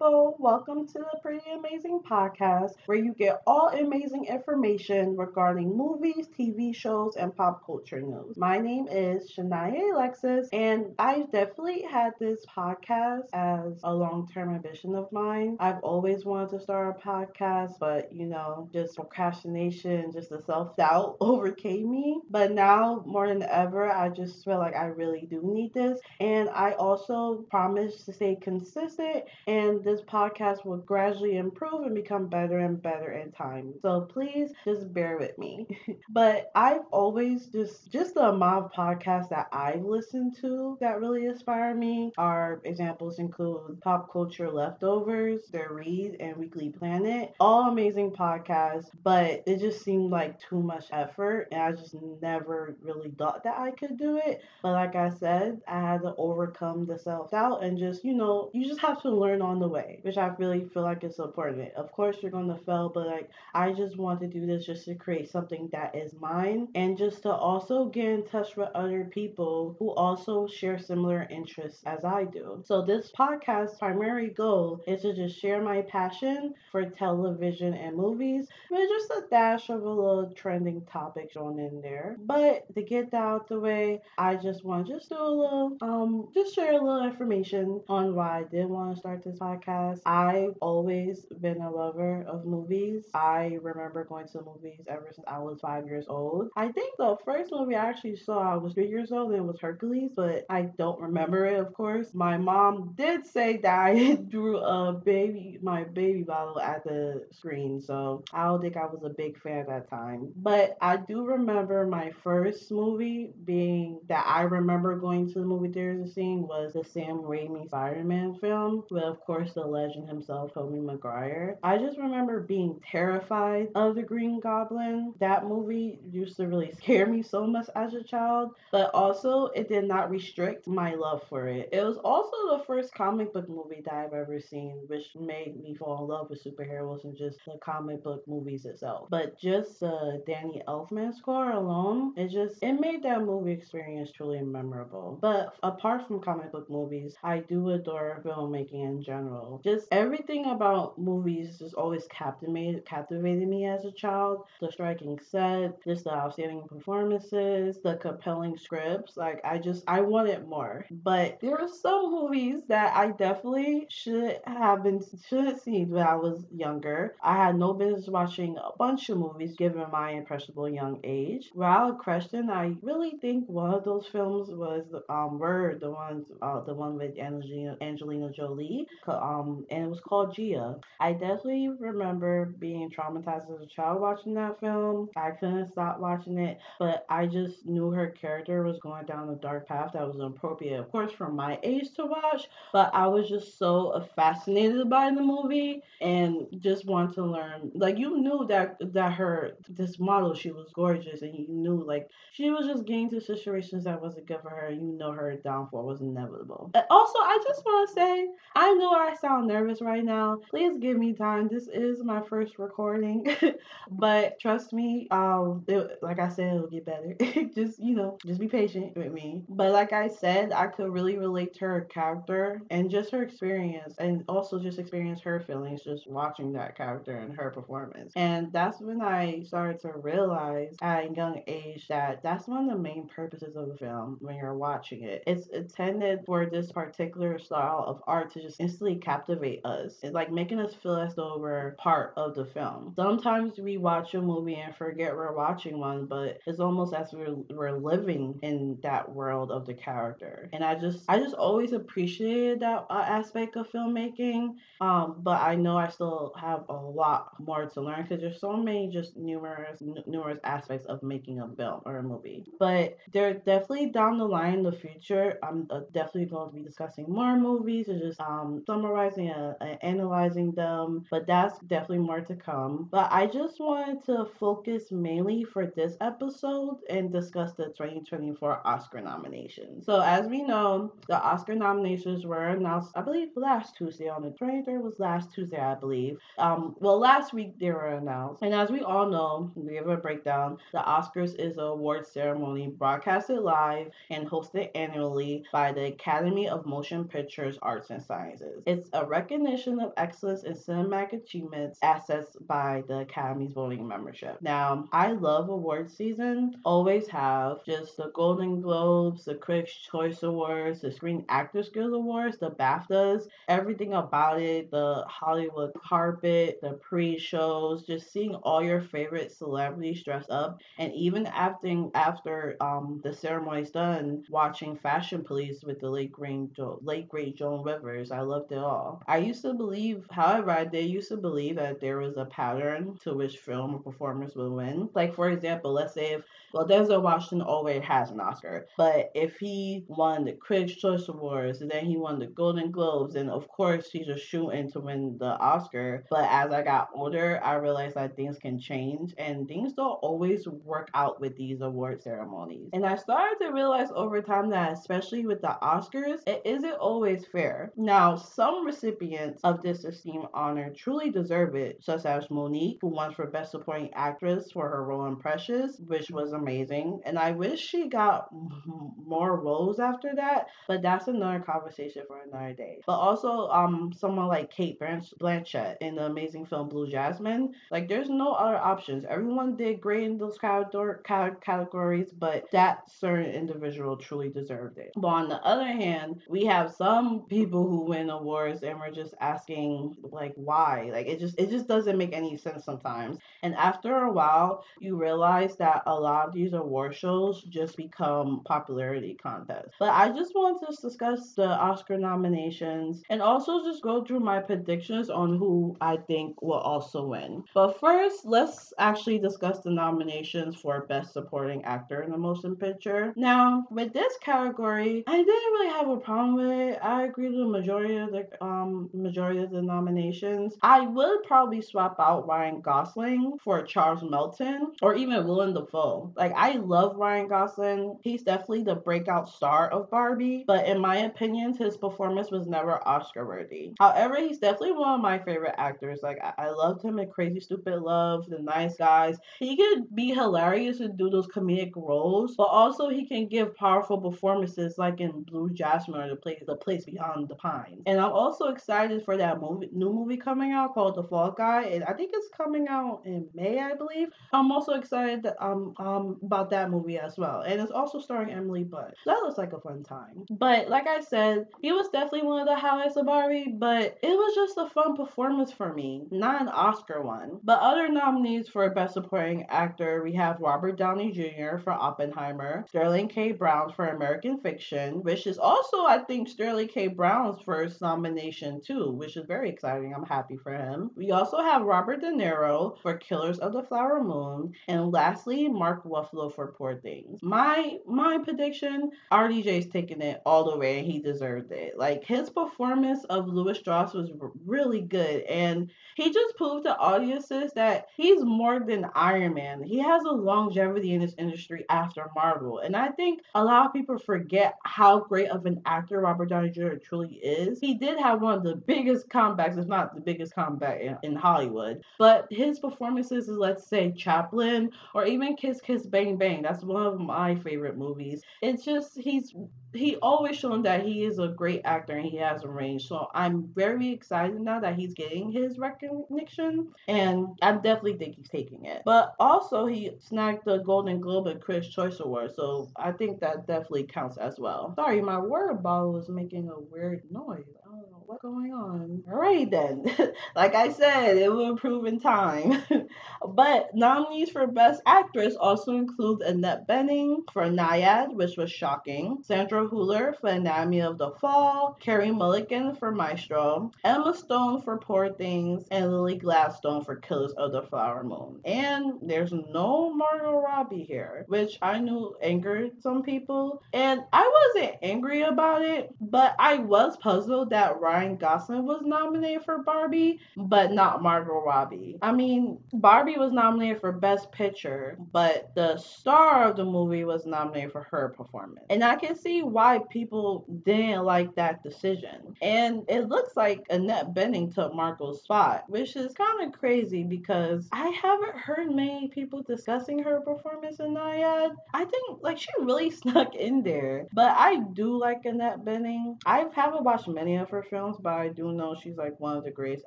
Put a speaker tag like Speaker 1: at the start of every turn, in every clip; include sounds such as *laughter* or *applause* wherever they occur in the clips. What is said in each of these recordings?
Speaker 1: people. Welcome to the Pretty Amazing Podcast, where you get all amazing information regarding movies, TV shows, and pop culture news. My name is Shania Alexis, and I've definitely had this podcast as a long term ambition of mine. I've always wanted to start a podcast, but you know, just procrastination, just the self doubt *laughs* overcame me. But now, more than ever, I just feel like I really do need this. And I also promise to stay consistent, and this podcast will gradually improve and become better and better in time. So please just bear with me. *laughs* but I've always just just the amount of podcasts that I've listened to that really inspire me are examples include Pop Culture Leftovers, Their Read, and Weekly Planet. All amazing podcasts, but it just seemed like too much effort, and I just never really thought that I could do it. But like I said, I had to overcome the self doubt and just, you know, you just have to learn on the way, which I really feel like is important. Of course, you're going to fail, but like I just want to do this just to create something that is mine and just to also get in touch with other people who also share similar interests as I do. So, this podcast's primary goal is to just share my passion for television and movies with just a dash of a little trending topic thrown in there. But to get that out the way, I just want to just do a little, um, just share a little information on why I did want to start this podcast. I've always been a lover of movies. I remember going to movies ever since I was five years old. I think the first movie I actually saw I was three years old and it was Hercules, but I don't remember it, of course. My mom did say that I *laughs* drew a baby, my baby bottle at the screen, so I don't think I was a big fan at that time. But I do remember my first movie being that I remember going to the movie theaters and seeing was the Sam Raimi Spider-Man film with, of course, the legend himself, Tobey Maguire. I just remember being terrified of the Green Goblin. That movie used to really scare me so much as a child, but also it did not restrict my love for it. It was also the first comic book movie that I've ever seen, which made me fall in love with superheroes and just the comic book movies itself. But just the Danny Elfman score alone, it just it made that movie experience truly memorable. But apart from comic book movies, I do adore filmmaking in general. Just everything about movies just always captivated captivated me as a child. The striking set, just the outstanding performances, the compelling scripts. Like I just I wanted more. But there are some movies that I definitely should have been should have seen when I was younger. I had no business watching a bunch of movies given my impressionable young age. While Question, I really think one of those films was um were the ones uh, the one with Angelina Angelina Jolie. Um, and it was called Gia. I definitely remember being traumatized as a child watching that film. I couldn't stop watching it, but I just knew her character was going down a dark path that was inappropriate, of course, for my age to watch. But I was just so fascinated by the movie and just want to learn. Like you knew that that her this model she was gorgeous, and you knew like she was just getting to situations that wasn't good for her. And you know her downfall was inevitable. Also, I just want to say I know I sound nervous right now. Please give me time. This is my first recording, *laughs* but trust me, um, it, like I said, it'll get better. *laughs* just you know, just be patient with me. But like I said, I could really relate to her character and just her experience, and also just experience her feelings just watching that character and her performance. And that's when I started to realize at a young age that that's one of the main purposes of a film when you're watching it. It's intended for this particular style of art to just instantly captivate us. It's like making us feel as though we're part of the film. Sometimes we watch a movie and forget we're watching one, but it's almost as we're, we're living in that world of the character. And I just I just always appreciated that uh, aspect of filmmaking. Um, but I know I still have a lot more to learn because there's so many just numerous n- numerous aspects of making a film or a movie. But they're definitely down the line in the future. I'm uh, definitely going to be discussing more movies and just um summarizing and, and analyzing them. But that's definitely more to come. But I just wanted to focus mainly for this episode and discuss the 2024 Oscar nominations. So as we know, the Oscar nominations were announced, I believe, last Tuesday on the 23rd was last Tuesday, I believe. Um, well, last week they were announced, and as we all know, we have a breakdown. The Oscars is an award ceremony broadcasted live and hosted annually by the Academy of Motion Pictures Arts and Sciences. It's a recognition of excellence in cinematic achievements assessed by the Academy's voting membership. Now, I love award season, always have. Just the Golden Globes, the Critics' Choice Awards, the Screen Actors Guild Awards, the BAFTAs, everything about it, the Hollywood carpet, the pre shows, just seeing all your favorite celebrities dressed up, and even after, after um, the ceremony's done, watching Fashion Police with the late great, jo- late great Joan Rivers. I loved it all. I used to believe, however, I did used to believe that there was a pattern to which film or performers would win. Like, for example, let's say if well, Denzel Washington already has an Oscar, but if he won the Critics' Choice Awards and then he won the Golden Globes, and of course he's a shooting to win the Oscar. But as I got older, I realized that things can change and things don't always work out with these award ceremonies. And I started to realize over time that, especially with the Oscars, it isn't always fair. Now, some recipients of this esteemed honor truly deserve it, such as Mo'Nique, who won for Best Supporting Actress for her role in Precious, which was amazing. And I wish she got more roles after that, but that's another conversation for another day. But also, um, someone like Cate Blanchett in the amazing film Blue Jasmine, like there's no other options. Everyone did great in those categories, but that certain individual truly deserved it. But on the other hand, we have some people who win awards and we're just asking like why? Like it just it just doesn't make any sense sometimes. And after a while, you realize that a lot these award shows just become popularity contests. But I just want to discuss the Oscar nominations and also just go through my predictions on who I think will also win. But first, let's actually discuss the nominations for Best Supporting Actor in a Motion Picture. Now, with this category, I didn't really have a problem with it. I agree with the majority of the um majority of the nominations. I would probably swap out Ryan Gosling for Charles Melton or even Willem Dafoe. Like I love Ryan Gosling. He's definitely the breakout star of Barbie, but in my opinion, his performance was never Oscar worthy. However, he's definitely one of my favorite actors. Like I, I loved him in Crazy Stupid Love, The Nice Guys. He could be hilarious and do those comedic roles, but also he can give powerful performances like in Blue Jasmine or The Place The Place Beyond the Pines. And I'm also excited for that movie new movie coming out called The Fall Guy. And I think it's coming out in May, I believe. I'm also excited that um um about that movie as well. And it's also starring Emily. So that looks like a fun time. But like I said, he was definitely one of the highlights of Barbie, but it was just a fun performance for me, not an Oscar one. But other nominees for Best Supporting Actor, we have Robert Downey Jr. for Oppenheimer, Sterling K. Brown for American Fiction, which is also, I think, Sterling K. Brown's first nomination too, which is very exciting. I'm happy for him. We also have Robert De Niro for Killers of the Flower Moon, and lastly, Mark Ruffalo for Poor Things. My my prediction, RDJ's taking it all the way and he deserved it. Like his performance of Lewis Strauss was really good and he just proved to audiences that he's more than Iron Man. He has a longevity in this industry after Marvel. And I think a lot of people forget how great of an actor Robert Downey Jr. truly is. He did have one of the biggest comebacks, if not the biggest comeback in, in Hollywood. But his performances is let's say Chaplin or even Kiss Kiss Bang Bang. That's one of my favorite movies. It's just he's he always shown that he is a great actor and he has a range. So I'm very excited now that he's getting his recognition, and I definitely think he's taking it. But also, he snagged the Golden Globe and Critics' Choice Award, so I think that definitely counts as well. Sorry, my water bottle is making a weird noise. I don't know what's going on. All right, then. *laughs* like I said, it will improve in time. *laughs* but nominees for Best Actress also include Annette Bening for Nyad, which was shocking, Sandra Hüller for Anatomy of the Fall, Carey Mulligan for Maestro, Emma Stone for Poor Things, and Lily Gladstone for Killers of the Flower Moon. And there's no Margot Robbie here, which I knew angered some people. And I wasn't angry about it, but I was puzzled that Ryan Gosling was nominated for Barbie, but not Margot Robbie. I mean, Barbie was nominated for Best Picture, but the star of the movie was nominated for her performance. And I can see why people didn't like that decision. And it looks like Annette Bening took Margot's spot, which is kind of crazy because I haven't heard many people discussing her performance in Nyad. I think like she really *laughs* snuck in there. But I do like Annette Bening. I haven't watched many of her films, but I do know she's like one of the greatest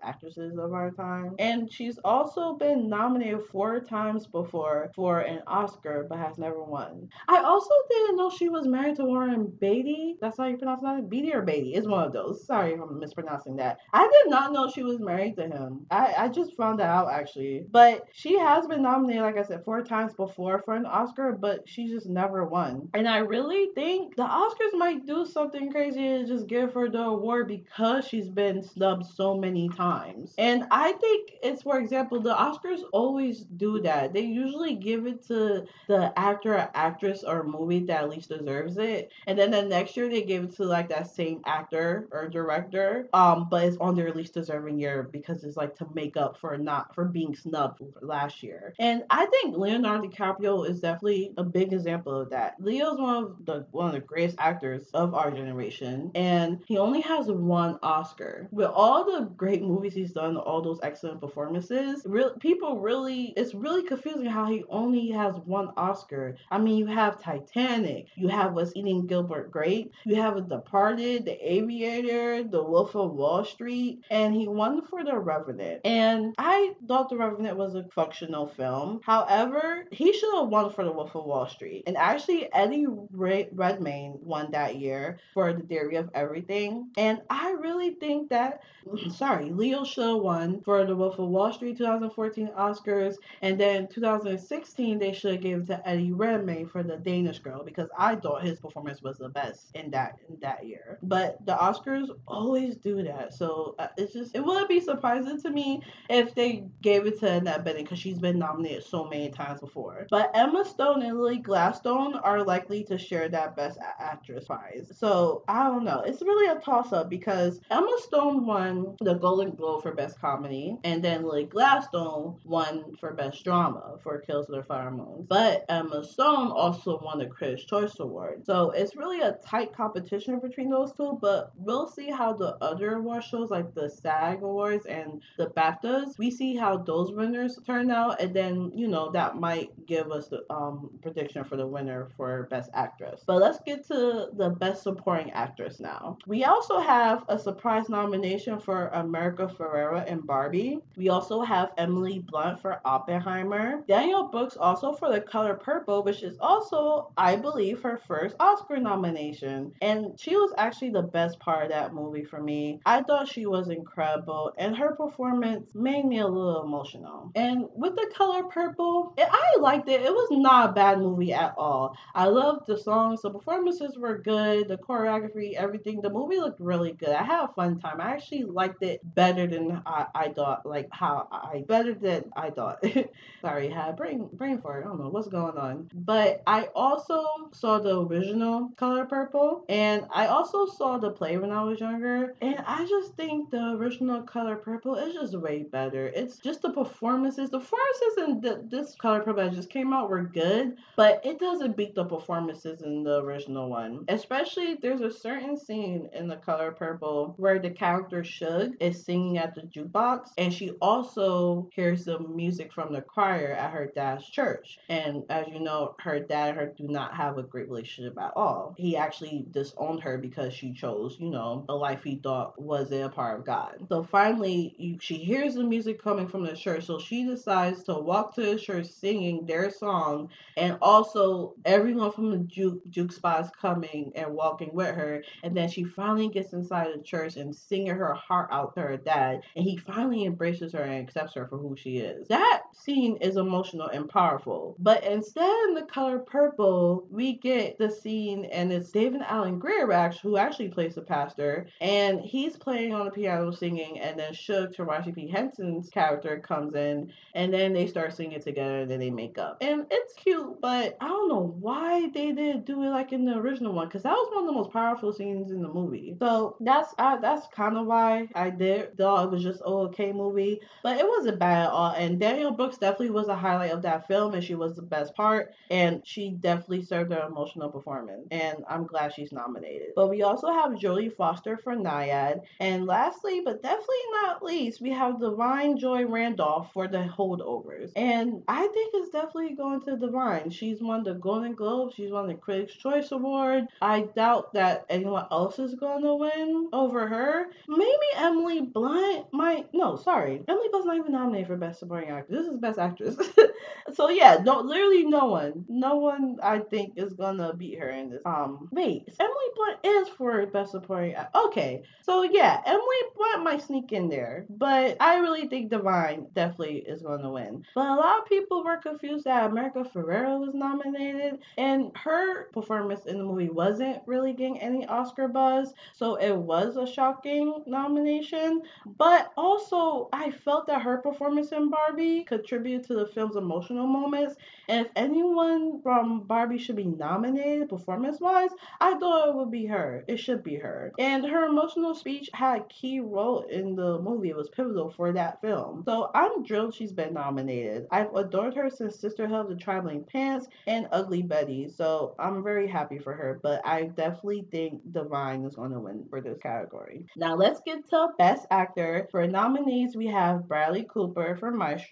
Speaker 1: actresses of our time. And she's also been nominated four times before for an Oscar, but has never won. I also didn't know she was married to Warren Beatty. That's how you pronounce that? Beatty or Beatty? It's one of those. Sorry if I'm mispronouncing that. I did not know she was married to him. I, I just found that out actually. But she has been nominated, like I said, four times before for an Oscar, but she just never won. And I really think the Oscars might do something crazy and just give her the award because she's been snubbed so many times. And I think it's, for example, the Oscars always do that. They usually give it to the actor or actress or movie that least deserves it. And then the next year they give it to like that same actor or director. Um, but it's on their least deserving year because it's like to make up for not for being snubbed last year. And I think Leonardo DiCaprio is definitely a big example of that. Leo's one of the one of the greatest actors of our generation, and he only has one Oscar. With all the great movies he's done, all those excellent performances, real people really it's really confusing how he only has one Oscar. I mean, you have Titanic, you have What's Eating Gilbert Grape, you have The Departed, The Aviator, The Wolf of Wall Street, and he won for The Revenant. And I thought The Revenant was a functional film. However, he should have won for The Wolf of Wall Street. And actually, Eddie Redmayne won that year for The Theory of Everything. And I really think that, *clears throat* sorry, Leo should have won for The Wolf of Wall Street 2014 Oscars. And then 2016, they should have given to Eddie Redmayne for The Danish Girl because I thought his performance was the best in that in that year. But the Oscars always do that. So uh, it's just, it wouldn't be surprising to me if they gave it to Annette Bening because she's been nominated so many times before. But Emma Stone and Lily Gladstone are likely to share that Best Actress prize. So I don't know. It's really a toss up because Emma Stone won the Golden Globe for Best Comedy, and then Lily Gladstone won for Best Drama for Kills of the Flower Moon. But Emma Stone also won the Critics' Choice Award. So it's really a tight competition between those two, but we'll see how the other award shows like the SAG Awards and the BAFTAs, we see how those winners turn out, and then you know that might give us the um, prediction for the winner for Best Actress. But let's get to the Best Supporting Actress now. We also have a surprise nomination for America Ferrera and Barbie. We also have Emily Blunt for Oppenheimer. Danielle Brooks also for The Color Purple, which is also, I believe, her first Oscar nomination. And she was actually the best part of that movie for me. I thought she was incredible, and her performance made me a little emotional. And with The Color Purple, it, I liked it. It was not a bad movie at all. I loved the songs, the performances were good, the choreography, everything. The movie looked really good. I had a fun time. I actually liked it better than I, I thought, like how I better than I thought. *laughs* Sorry, had brain brain fart. I don't know what's going on. But I also saw the original Color Purple, and I also saw the play when I was younger, and I just think the original Color Purple is just way better. It's just the performances. The performances in the, this Color Purple that just came out were good, but it doesn't beat the performances in the original one. Especially there's a certain scene in the Color Purple where the character Shug is singing at the jukebox, and she also hears the music from the choir at her dad's church. And as you know, her dad and her do not have a great relationship at all. He actually disowned her because she chose, you know, a life he thought wasn't a part of God. So finally, you, she hears the music coming from the church, so she decides to walk to the church singing their song, and also everyone from the juke juke spot is coming and walking with her. And then she finally gets inside the church and singing her heart out to her dad, and he finally embraces her and accepts her for who she is. That scene is emotional and powerful. But instead, in the color purple, we get the scene, and it's David Alan Grier, who actually plays the pastor, and he's playing on the piano singing, and then Shug Taraji P. Henson's character comes in, and then they start singing together, and then they make up. And it's cute, but I don't know why they didn't do it like in the original one, because that was one of the most powerful scenes in the movie. So that's that's kind of why I did thought it was just okay movie, but it wasn't bad at all. And And Danielle Brooks definitely was a highlight of that film, and she was the best part. And she definitely served her emotional performance. And I'm glad she's nominated. But we also have Jodie Foster for Nyad. And lastly, but definitely not least, we have Da'Vine Joy Randolph for the holdovers. And I think it's definitely going to Da'Vine. She's won the Golden Globe, she's won the Critics' Choice Award. I doubt that anyone else is going to win over her. Maybe Emily Blunt might. No, sorry. Emily Blunt's not even nominated for Best Supporting Actor. This is Best Actress. *laughs* so yeah, no, literally no one. No one I think is gonna beat her in this. Um, wait, Emily Blunt is for Best Supporting. Okay, so yeah, Emily Blunt might sneak in there, but I really think Da'Vine definitely is gonna win. But a lot of people were confused that America Ferrera was nominated, and her performance in the movie wasn't really getting any Oscar buzz, so it was a shocking nomination. But also, I felt that her performance in Barbie contributed to the film's emotional moments. And if anyone from Barbie should be nominated performance wise, I thought it would be her. It should be her. And her emotional speech had a key role in the movie. It was pivotal for that film. So I'm thrilled she's been nominated. I've adored her since Sisterhood of the Traveling Pants and Ugly Betty. So I'm very happy for her. But I definitely think Da'Vine is going to win for this category. Now let's get to Best Actor. For nominees, we have Bradley Cooper for Maestro.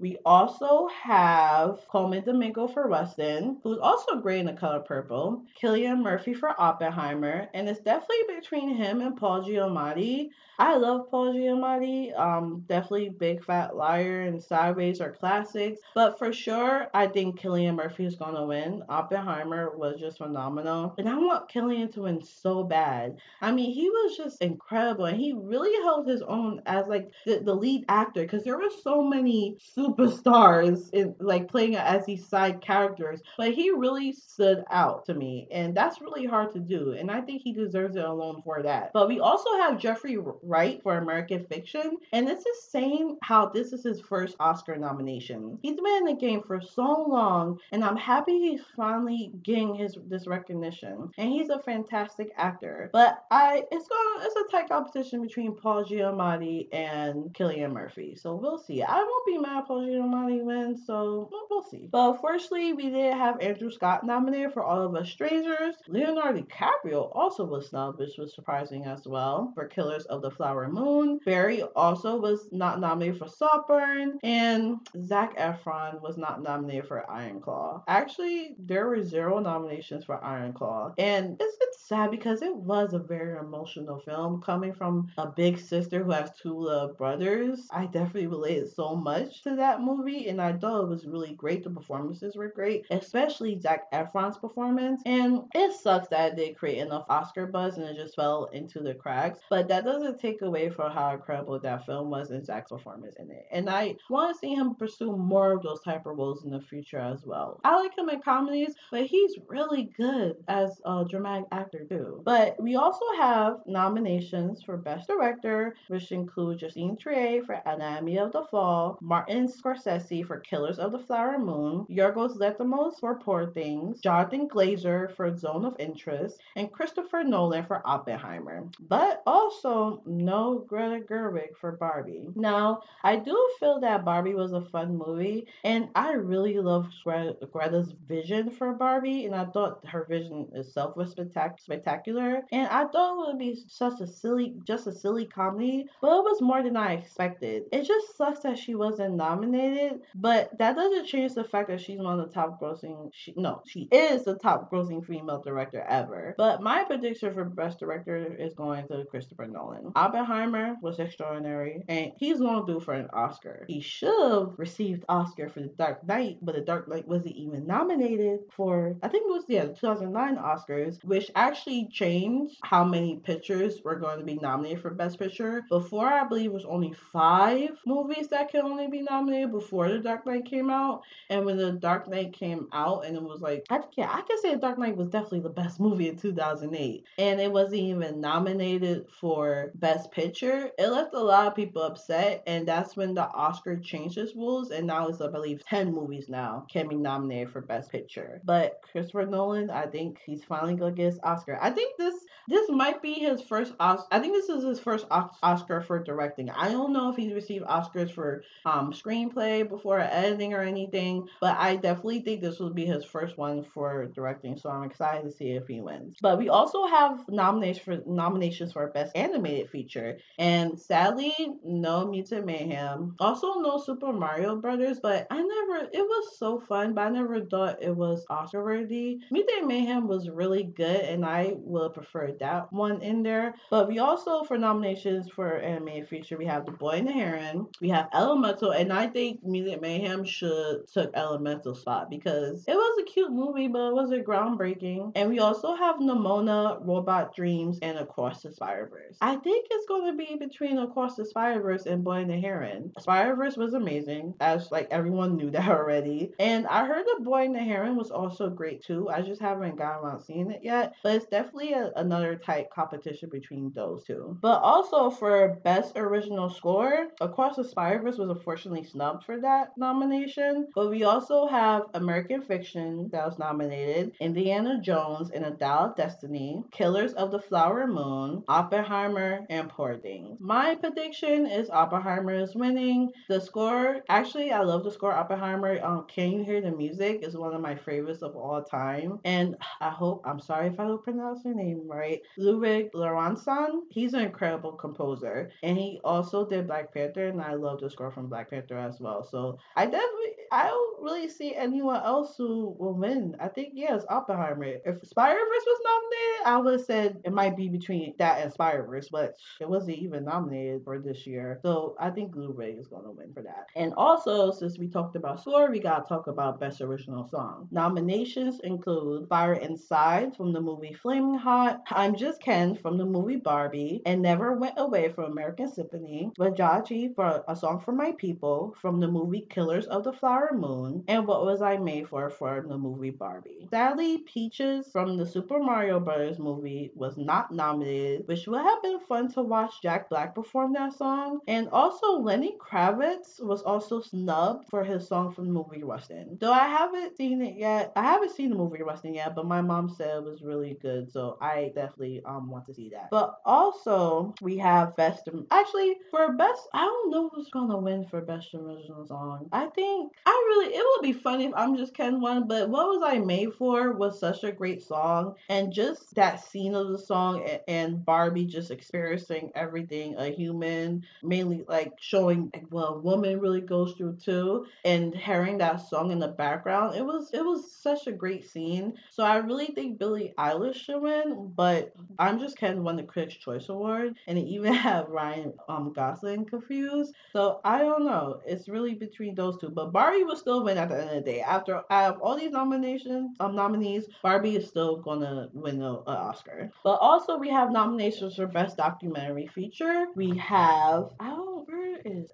Speaker 1: We also have Colman Domingo for Rustin, who's also great in The Color Purple. Cillian Murphy for Oppenheimer, and it's definitely between him and Paul Giamatti. I love Paul Giamatti. Um, definitely Big Fat Liar and Sideways are classics. But for sure, I think Cillian Murphy is gonna win. Oppenheimer was just phenomenal. And I want Cillian to win so bad. I mean, he was just incredible and he really held his own as like the, the lead actor because there were so many superstars in like playing as these side characters. But he really stood out to me. And that's really hard to do. And I think he deserves it alone for that. But we also have Jeffrey Wright for American Fiction. And it's the same how this is his first Oscar nomination. He's been in the game for so long, and I'm happy he's finally getting his this recognition. And he's a fantastic actor. But I it's going it's a tight competition between Paul Giamatti and Cillian Murphy. So we'll see. I won't be mad Paul Giamatti wins, so we'll, we'll see. But firstly, we did have Andrew Scott nominated for All of Us Strangers. Leonardo DiCaprio also was snubbed, which was surprising as well for Killers of the Flower Moon. Barry also was not nominated for Saltburn, and Zac Efron was not nominated for Iron Claw. Actually, there were zero nominations for Iron Claw, and it's, it's sad because it was a very emotional film coming from a big sister who has two little brothers. I definitely related so much to that movie, and I thought it was really great. The performances were great, especially Zac Efron's performance. And it sucks that it did create enough Oscar buzz and it just fell into the cracks, but that doesn't take away from how incredible that film was and Zac's performance in it. And I want to see him pursue more of those type of roles in the future as well. I like him in comedies, but he's really good as a dramatic actor too. But we also have nominations for Best Director, which include Justine Triet for Anatomy of the Fall, Martin Scorsese for Killers of the Flower Moon, Yorgos Lanthimos for Poor Things, Jonathan Glazer for Zone of Interest, and Christopher Nolan for Oppenheimer. But also no Greta Gerwig for Barbie. Now, I do feel that Barbie was a fun movie, and I really love Greta's vision for Barbie, and I thought her vision itself was spectac- spectacular. And I thought it would be such a silly, just a silly comedy, but it was more than I expected. It just sucks that she wasn't nominated, but that doesn't change the fact that she's one of the top grossing. She, no, she is the top grossing female director ever. But my prediction for best director is going to Christopher Nolan. Oppenheimer was extraordinary, and he's going to do for an Oscar. He should have received Oscar for The Dark Knight, but The Dark Knight wasn't even nominated for. I think it was yeah, the 2009 Oscars, which actually changed how many pictures were going to be nominated for Best Picture. Before, I believe it was only five movies that could only be nominated before The Dark Knight came out, and when The Dark Knight came out, and it was like, I, yeah, I can say The Dark Knight was definitely the best movie in 2008, and it wasn't even nominated for Best Picture, it left a lot of people upset, and that's when the Oscar changed its rules, and now it's I believe ten movies now can be nominated for Best Picture. But Christopher Nolan, I think he's finally gonna get his Oscar. I think this this might be his first Oscar. I think this is his first Oscar for directing. I don't know if he's received Oscars for um, screenplay before editing or anything, but I definitely think this will be his first one for directing. So I'm excited to see if he wins. But we also have nominations for nominations for best animated feature, and sadly, no Mutant Mayhem. Also, no Super Mario Brothers. But I never. It was so fun, but I never thought it was Oscar worthy. Mutant Mayhem was really good, and I would prefer that one in there. But we also for nominations for animated feature, we have The Boy and the Heron, we have Elemental, and I think Mutant Mayhem should took Elemental spot because it was a cute movie, but it wasn't groundbreaking. And we also have Nimona, Robot Dreams, and Across the Spider Verse. I think it's going to be between Across the Spider Verse and Boy and the Heron. Spider Verse was amazing, as like everyone knew that *laughs* already. And I heard The Boy and the Heron was also great too. I just haven't gotten around seeing it yet, but it's definitely a, another tight competition between those two. But also for Best Original Score, Across the Spider Verse was unfortunately snubbed for that nomination. But we also have American Fiction that was nominated, Indiana Jones and a Dial of Destiny, Killers of the Flower Moon, Oppenheimer, and Poor Things. My prediction is Oppenheimer is winning. The score, actually, I love the score Oppenheimer. Um, Can You Hear the Music is one of my favorites of all time. And I hope, I'm sorry if I don't pronounce her name right, Ludwig Göransson. He's an incredible composer. And he also did Black Panther, and I love the score from Black Panther as well. So I definitely, I don't really see anyone else who will win. I think, yes, Oppenheimer. If Spider Verse was nominated, I would have said it might be between that and Spider Verse, but it wasn't even nominated for this year. So I think Blu-ray is going to win for that. And also, since we talked about score, we got to talk about Best Original Song. Nominations include Fire Inside from the movie Flaming Hot, I'm Just Ken from the movie Barbie, and Never Went Away from American Symphony, Wahzhazhe for A Song for My People from the movie Killers of the Flower Moon, and What Was I Made For for the movie Barbie. Sadly, Peaches from the Super Mario Bros. movie was not nominated, which would have been fun to watch Jack Black perform that song. And also, Lenny Kravitz was also snubbed for his song from the movie Rustin. Though I haven't seen it yet, I haven't seen the movie Rustin yet, but my mom said it was really good, so I definitely um want to see that. But also, we have best. Actually, for best, I don't know who's gonna win for best original song. I think I really it would be funny if I'm just Ken one, but what was I made for was such a great song, and just that scene of the song and Barbie just experiencing everything a human, mainly like showing like, what a woman really goes through too, and hearing that song in the background. It was it was such a great scene. So I really think Billie Eilish should win, but I'm just Ken won the Critics' Choice Award, and it even *laughs* have Ryan um Gosling confused. So I don't know. It's really between those two, but Barbie will still win at the end of the day. After I have all these nominations, um nominees, Barbie is still gonna win uh, Oscar. But also we have nominations for Best Documentary Feature. We have I don't where is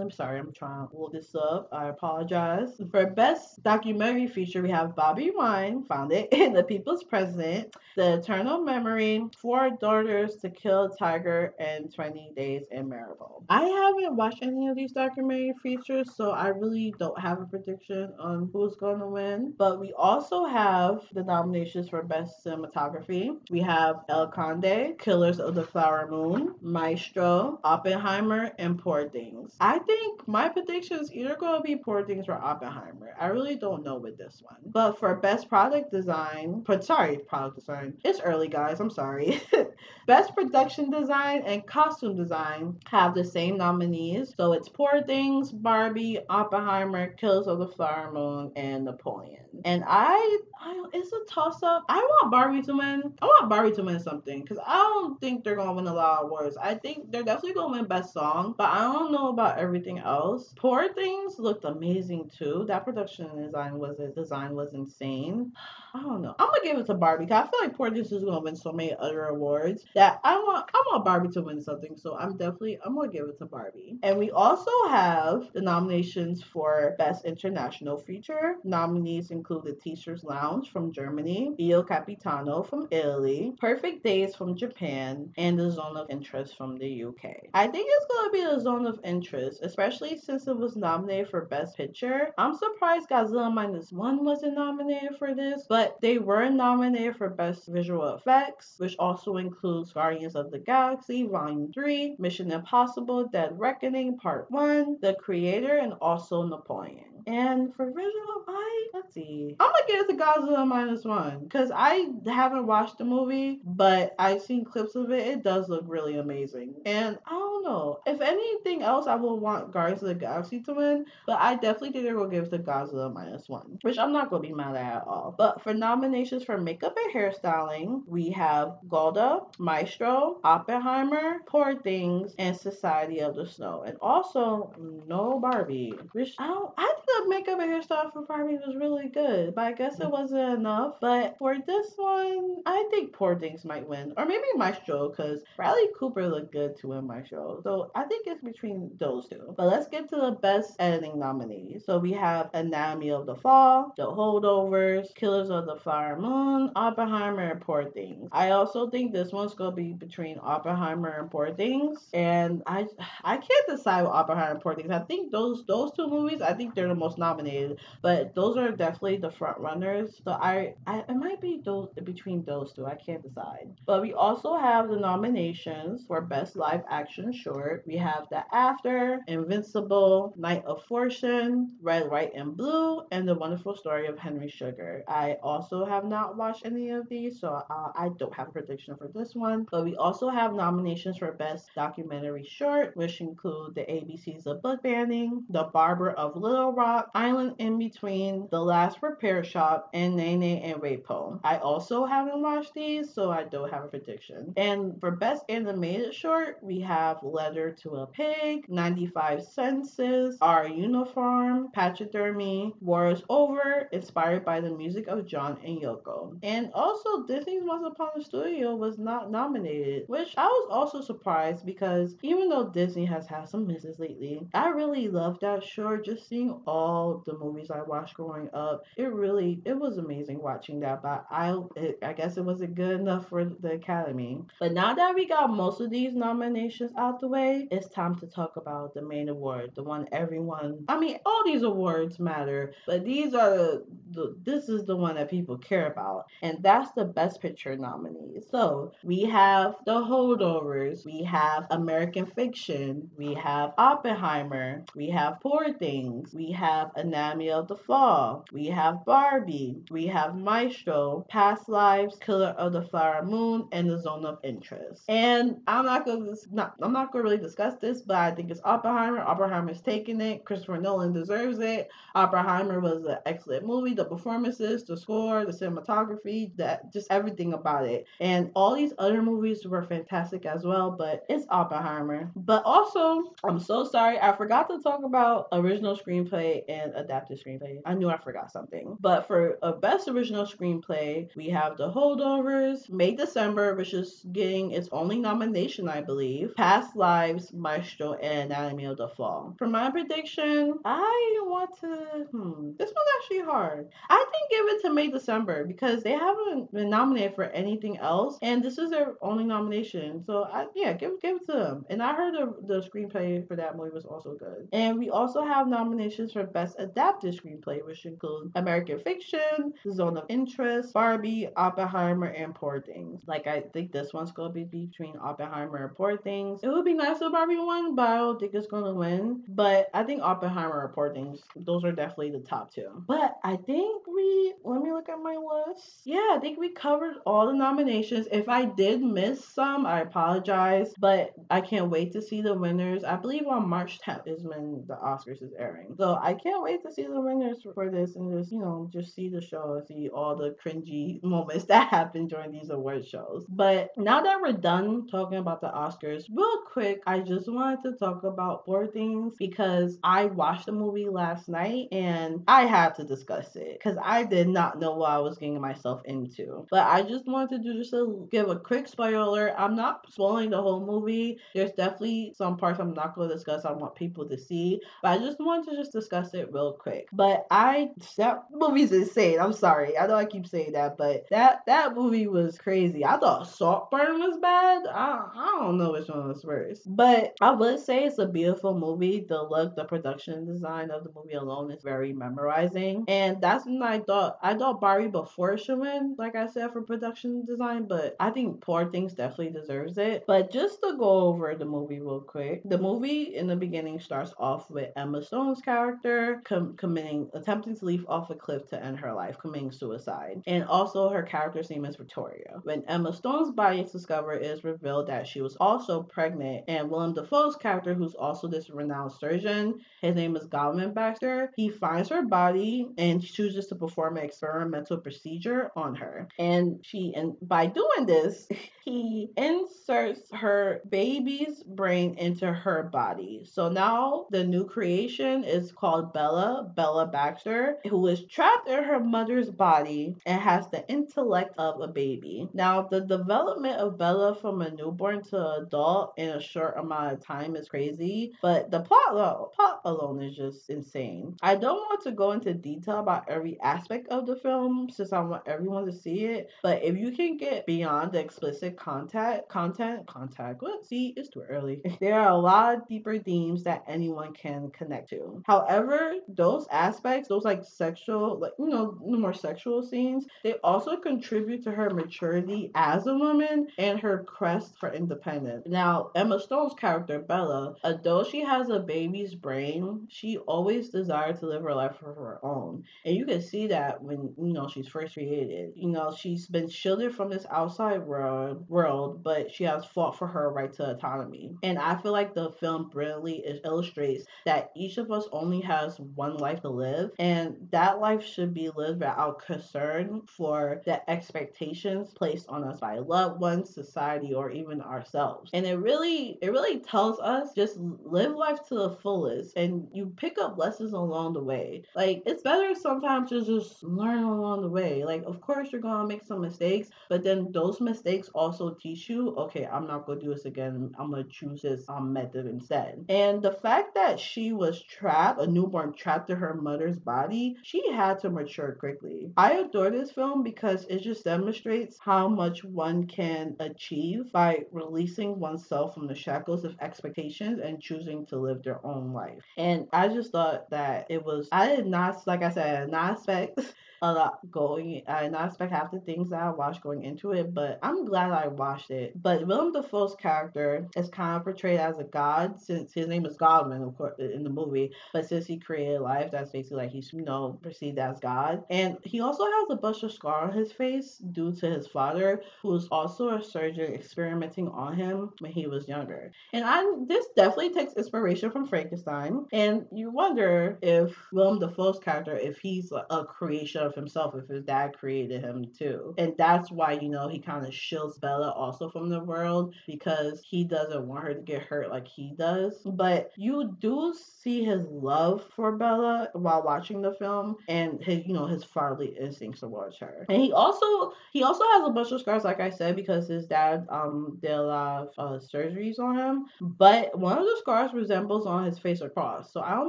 Speaker 1: I'm sorry, I'm trying to look this up. I apologize. For best documentary feature, we have Bobi Wine, found it *laughs* in The People's President, The Eternal Memory, Four Daughters to Kill Tiger, and 20 Days in Mariupol. I haven't watched any of these documentary features, so I really don't have a prediction on who's going to win. But we also have the nominations for best cinematography. We have El Conde, Killers of the Flower Moon, Maestro, Oppenheimer, and Poor Things. I think my prediction is either going to be Poor Things or Oppenheimer. I really don't know with this one. But for best product design, sorry, product design. It's early, guys. I'm sorry. *laughs* best production design and costume design have the same nominees. So it's Poor Things, Barbie, Oppenheimer, Kills of the Flower Moon, and Napoleon. And I, I it's a toss up. I want Barbie to win. I want Barbie to win something because I don't think they're gonna win a lot of awards. I think they're definitely gonna win best song, but I don't know about everything else. Poor Things looked amazing too. That production design was design was insane. I don't know. I'm gonna give it to Barbie because I feel like Poor Things is gonna win so many other awards that I want. I want Barbie to win something, so I'm definitely I'm gonna give it to Barbie. And we also have the nominations for Best International Feature. Nominees include The Teacher's Lounge from Germany, Il Capitano from Italy, Perfect Days from Japan, and The Zone of Interest from the UK. I think it's gonna be The Zone of Interest especially since it was nominated for Best Picture. I'm surprised Godzilla Minus One wasn't nominated for this, but they were nominated for Best Visual Effects, which also includes Guardians of the Galaxy Volume 3, Mission Impossible Dead Reckoning Part 1, The Creator, and also Napoleon. And for visual, I let's see. I'm gonna give it to Godzilla minus one because I haven't watched the movie, but I've seen clips of it. It does look really amazing, and I don't know. If anything else, I will want Guardians of the Galaxy to win, but I definitely think they're gonna give it to Godzilla minus one, which I'm not gonna be mad at at all. But for nominations for makeup and hairstyling, we have Golda, Maestro, Oppenheimer, Poor Things, and Society of the Snow, and also no Barbie, which I don't. I think the makeup and hairstyle for Barbie was really good, but I guess it wasn't enough. But for this one, I think Poor Things might win, or maybe Maestro, because Bradley Cooper looked good to win Maestro. So I think it's between those two. But let's get to the best editing nominees. So we have Anatomy of the Fall, The Holdovers, Killers of the Flower Moon, Oppenheimer, and Poor Things. I also think this one's gonna be between Oppenheimer and Poor Things, and I I can't decide with Oppenheimer and Poor Things. I think those those two movies, I think they're the most nominated, but those are definitely the front runners. So I, I it might be those between those two. I can't decide. But we also have the nominations for best live action short. We have The After, Invincible, Knight of Fortune, Red, White, and Blue, and The Wonderful Story of Henry Sugar. I also have not watched any of these, so uh, I don't have a prediction for this one. But we also have nominations for best documentary short, which include The ABCs of Book Banning, The Barber of Little Rock, Island in Between, The Last Repair Shop, and Nene and Rapo. I also haven't watched these, so I don't have a prediction. And for Best Animated Short, we have Letter to a Pig, 95 Senses, Our Uniform, Pachydermy, War is Over, inspired by the music of John and Yoko. And also, Disney's Once Upon a Studio was not nominated, which I was also surprised because even though Disney has had some misses lately, I really love that short. Just seeing all the movies I watched growing up, it really it was amazing watching that. But I it, I guess it wasn't good enough for the Academy. But now that we got most of these nominations out the way, it's time to talk about the main award, the one everyone. I mean, all these awards matter, but these are the, the this is the one that people care about, and that's the Best Picture nominees. So we have The Holdovers, we have American Fiction, we have Oppenheimer, we have Poor Things, we have Anatomy of the Fall, we have Barbie, we have Maestro, Past Lives, Killer of the Flower Moon, and The Zone of Interest. And I'm not gonna not I'm not gonna really discuss this, but I think it's Oppenheimer. Oppenheimer's taking it. Christopher Nolan deserves it. Oppenheimer was an excellent movie. The performances, the score, the cinematography, that just everything about it. And all these other movies were fantastic as well, but it's Oppenheimer. But also, I'm so sorry, I forgot to talk about original screenplay and adapted screenplay. I knew I forgot something. But for a best original screenplay, we have The Holdovers, May December, which is getting its only nomination, I believe. Past Lives, Maestro, and Anatomy of the Fall. For my prediction, I want to. Hmm, this one's actually hard. I think give it to May December because they haven't been nominated for anything else, and this is their only nomination. So I yeah, give give it to them. And I heard the the screenplay for that movie was also good. And we also have nominations for Best Adapted Screenplay, which include American Fiction, Zone of Interest, Barbie, Oppenheimer, and Poor Things. Like I think this one's gonna be between Oppenheimer and Poor Things. It would be nice if Barbie won, but I don't think it's gonna win. But I think Oppenheimer and Poor Things, those are definitely the top two. But I think we let me look at my list. Yeah, I think we covered all the nominations. If I did miss some, I apologize. But I can't wait to see the winners. I believe on March 10th is when the Oscars is airing. So I can't wait to see the winners for this and just, you know, just see the show see all the cringy *laughs* moments that happen during these award shows. But now that we're done talking about the Oscars, real quick, I just wanted to talk about Poor Things because I watched the movie last night and I had to discuss it because I did not know what I was getting myself into. But I just wanted to just give a quick spoiler. alert. I'm not spoiling the whole movie. There's definitely some parts I'm not going to discuss. I want people to see, but I just wanted to just discuss it real quick. But I that movie's insane. I'm sorry. I know I keep saying that, but that that movie was crazy. I thought Saltburn was bad. I, I don't know which one was worse. But I would say it's a beautiful movie. The look, the production design of the movie alone is very memorizing. And that's when I thought I thought Barbie before she win, like I said, for production design, but I think Poor Things definitely deserves it. But just to go over the movie real quick, the movie in the beginning starts off with Emma Stone's character com- committing, attempting to leap off a cliff to end her life, committing suicide. And also her character's name is Victoria. When Emma Stone's body is discovered, it is revealed that she was also pregnant. And Willem Dafoe's character, who's also this renowned surgeon, his name is Godwin Baxter, he finds her body and chooses to perform an experimental procedure on her. And she, and by doing this, *laughs* he inserts her baby's brain into her body. So now the new creation is called Bella, Bella Baxter, who is trapped in her mother's body and has the intellect of a baby. Now, the development of Bella from a newborn to adult in a short amount of time is crazy, but the plot, plot alone is just insane. I don't want to go into detail about every aspect of the film since I want everyone to see it, but if you can get beyond the explicit content, content, contact, what? See, it's too early. *laughs* there are a lot of deeper themes that anyone can connect to. However, those aspects, those like sexual, like, you know, the more sexual scenes, they also contribute to her maturity as a woman and her quest for independence. Now, Emma Stone's character, Bella, although she has a baby's brain, she always desired to live her life for her own. And you can see that when, you know, she's first created. You know, she's been shielded from this outside world, world, but she has fought for her right to autonomy. And I feel like the film brilliantly illustrates that each of us only has one life to live, and that life should be lived without concern for the expectations placed on us by loved ones, society, or even ourselves. And it really, it really tells us just live life to the fullest, and you pick up lessons along the way. Like it's better sometimes to just learn along the way. Like of course you're gonna make some mistakes, but then those mistakes also teach you, okay, I'm not gonna do this again. I'm gonna choose this um, method instead. And the fact that she was trapped, a newborn trapped to her mother's body, she had to mature quickly. I adore this film because it just demonstrates how much one can achieve by releasing oneself from the shackles of expectations and choosing to live their own life. And I just thought that it was, I did not, like I said, not expect right *laughs* a lot going. Uh, I did not expect half the things that I watched going into it, but I'm glad I watched it. But Willem Dafoe's character is kind of portrayed as a god since his name is Godwin, of course, in the movie. But since he created life, that's basically like he's you know perceived as God. And he also has a bunch of scar on his face due to his father, who was also a surgeon experimenting on him when he was younger. And I this definitely takes inspiration from Frankenstein. And you wonder if Willem Dafoe's character, if he's a creation of himself if his dad created him too. And that's why, you know, he kind of shields Bella also from the world because he doesn't want her to get hurt like he does. But you do see his love for Bella while watching the film and his, you know, his fatherly instincts towards her. And he also he also has a bunch of scars, like I said, because his dad um did a lot of uh, surgeries on him. But one of the scars resembles on his face a cross. So I don't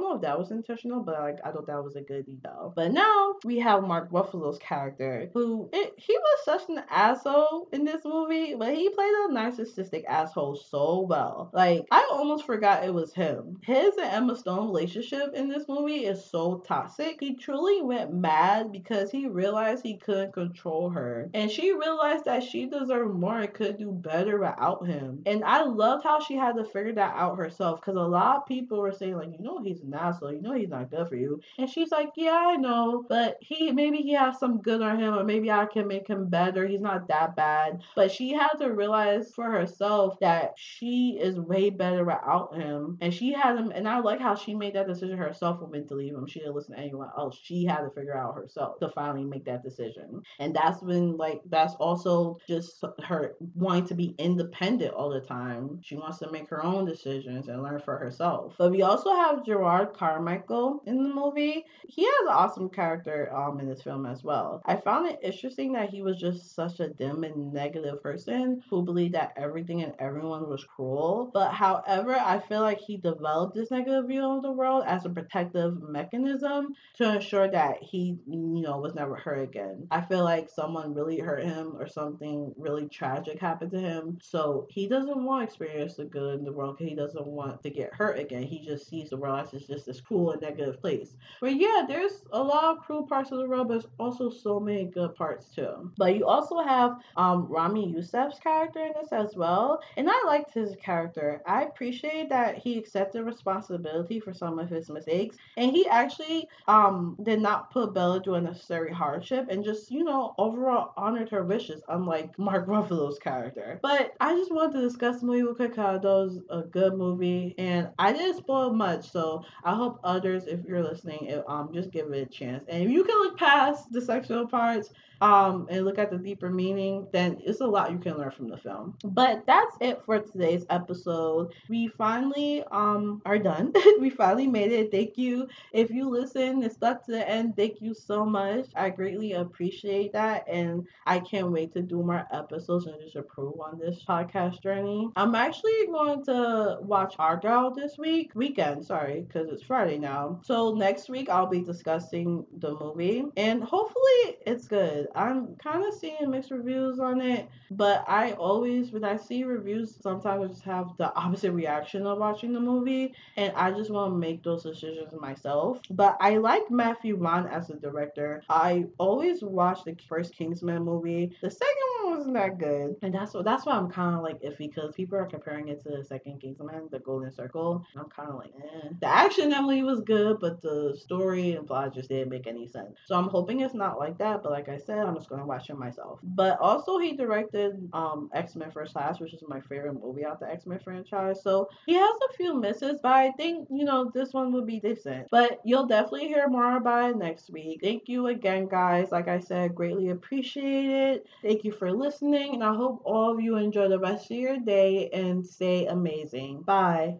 Speaker 1: know if that was intentional, but like I thought that was a good detail. But now we have Mark Ruffalo's character, who it, he was such an asshole in this movie, but he played a narcissistic asshole so well. Like I almost forgot it was him. His and Emma Stone relationship in this movie is so toxic. He truly went mad because he realized he couldn't control her, and she realized that she deserved more and could do better without him. And I loved how she had to figure that out herself because a lot of people were saying like, you know, he's an asshole. You know, he's not good for you. And she's like, yeah, I know, but he maybe he has some good on him, or maybe I can make him better. He's not that bad. But she had to realize for herself that she is way better without him. And she had him, and I like how she made that decision herself when to leave him. She didn't listen to anyone else. She had to figure out herself to finally make that decision. And that's when, like, that's also just her wanting to be independent all the time. She wants to make her own decisions and learn for herself. But we also have Jerrod Carmichael in the movie. He has an awesome character um, in this film as well. I found it interesting that he was just such a dim and negative person who believed that everything and everyone was cruel. But however, I feel like he developed this negative view of the world as a protective mechanism to ensure that he, you know, was never hurt again. I feel like someone really hurt him or something really tragic happened to him. So he doesn't want to experience the good in the world because he doesn't want to get hurt again. He just sees the world as just this cruel and negative place. But yeah, there's a lot of cruel parts of the world, but there's also so many good parts too. But you also have um, Ramy Youssef's character in this as well. And I liked his character. I appreciate that he accepted responsibility for some of his mistakes. And he actually um, did not put Bella through unnecessary hardship and just, you know, overall honored her wishes, unlike Mark *laughs* Ruffalo's character. But I just wanted to discuss the movie with Cacado. It was a good movie. And I didn't spoil much. So I hope others, if you're listening, um, just give it a chance. And if you can look past the sexual parts, um, and look at the deeper meaning, then it's a lot you can learn from the film. But that's it for today's episode. We finally um are done. *laughs* we finally made it. Thank you. If you listen and stuck to the end, thank you so much. I greatly appreciate that. And I can't wait to do more episodes and just improve on this podcast journey. I'm actually going to watch Argylle this week. Weekend, sorry, because it's Friday now. So next week I'll be discussing the movie and hopefully it's good. I'm kind of seeing mixed reviews on it, but I always, when I see reviews, sometimes I just have the opposite reaction of watching the movie, and I just want to make those decisions myself. But I like Matthew Vaughn as a director. I always watch the first Kingsman movie. The second one wasn't that good, and that's what that's why I'm kind of like iffy because people are comparing it to the second Kingsman, The Golden Circle. I'm kind of like, eh. The action Emily was good, but the story and plot just didn't make any sense. So I'm hoping it's not like that. But like I said I'm just gonna watch it myself. But also he directed um X Men First Class, which is my favorite movie out the X Men franchise. So he has a few misses, but I think you know this one would be decent. But you'll definitely hear more about it next week. Thank you again, guys. Like I said, greatly appreciate it. Thank you for listening, and I hope all of you enjoy the rest of your day and stay amazing. Bye.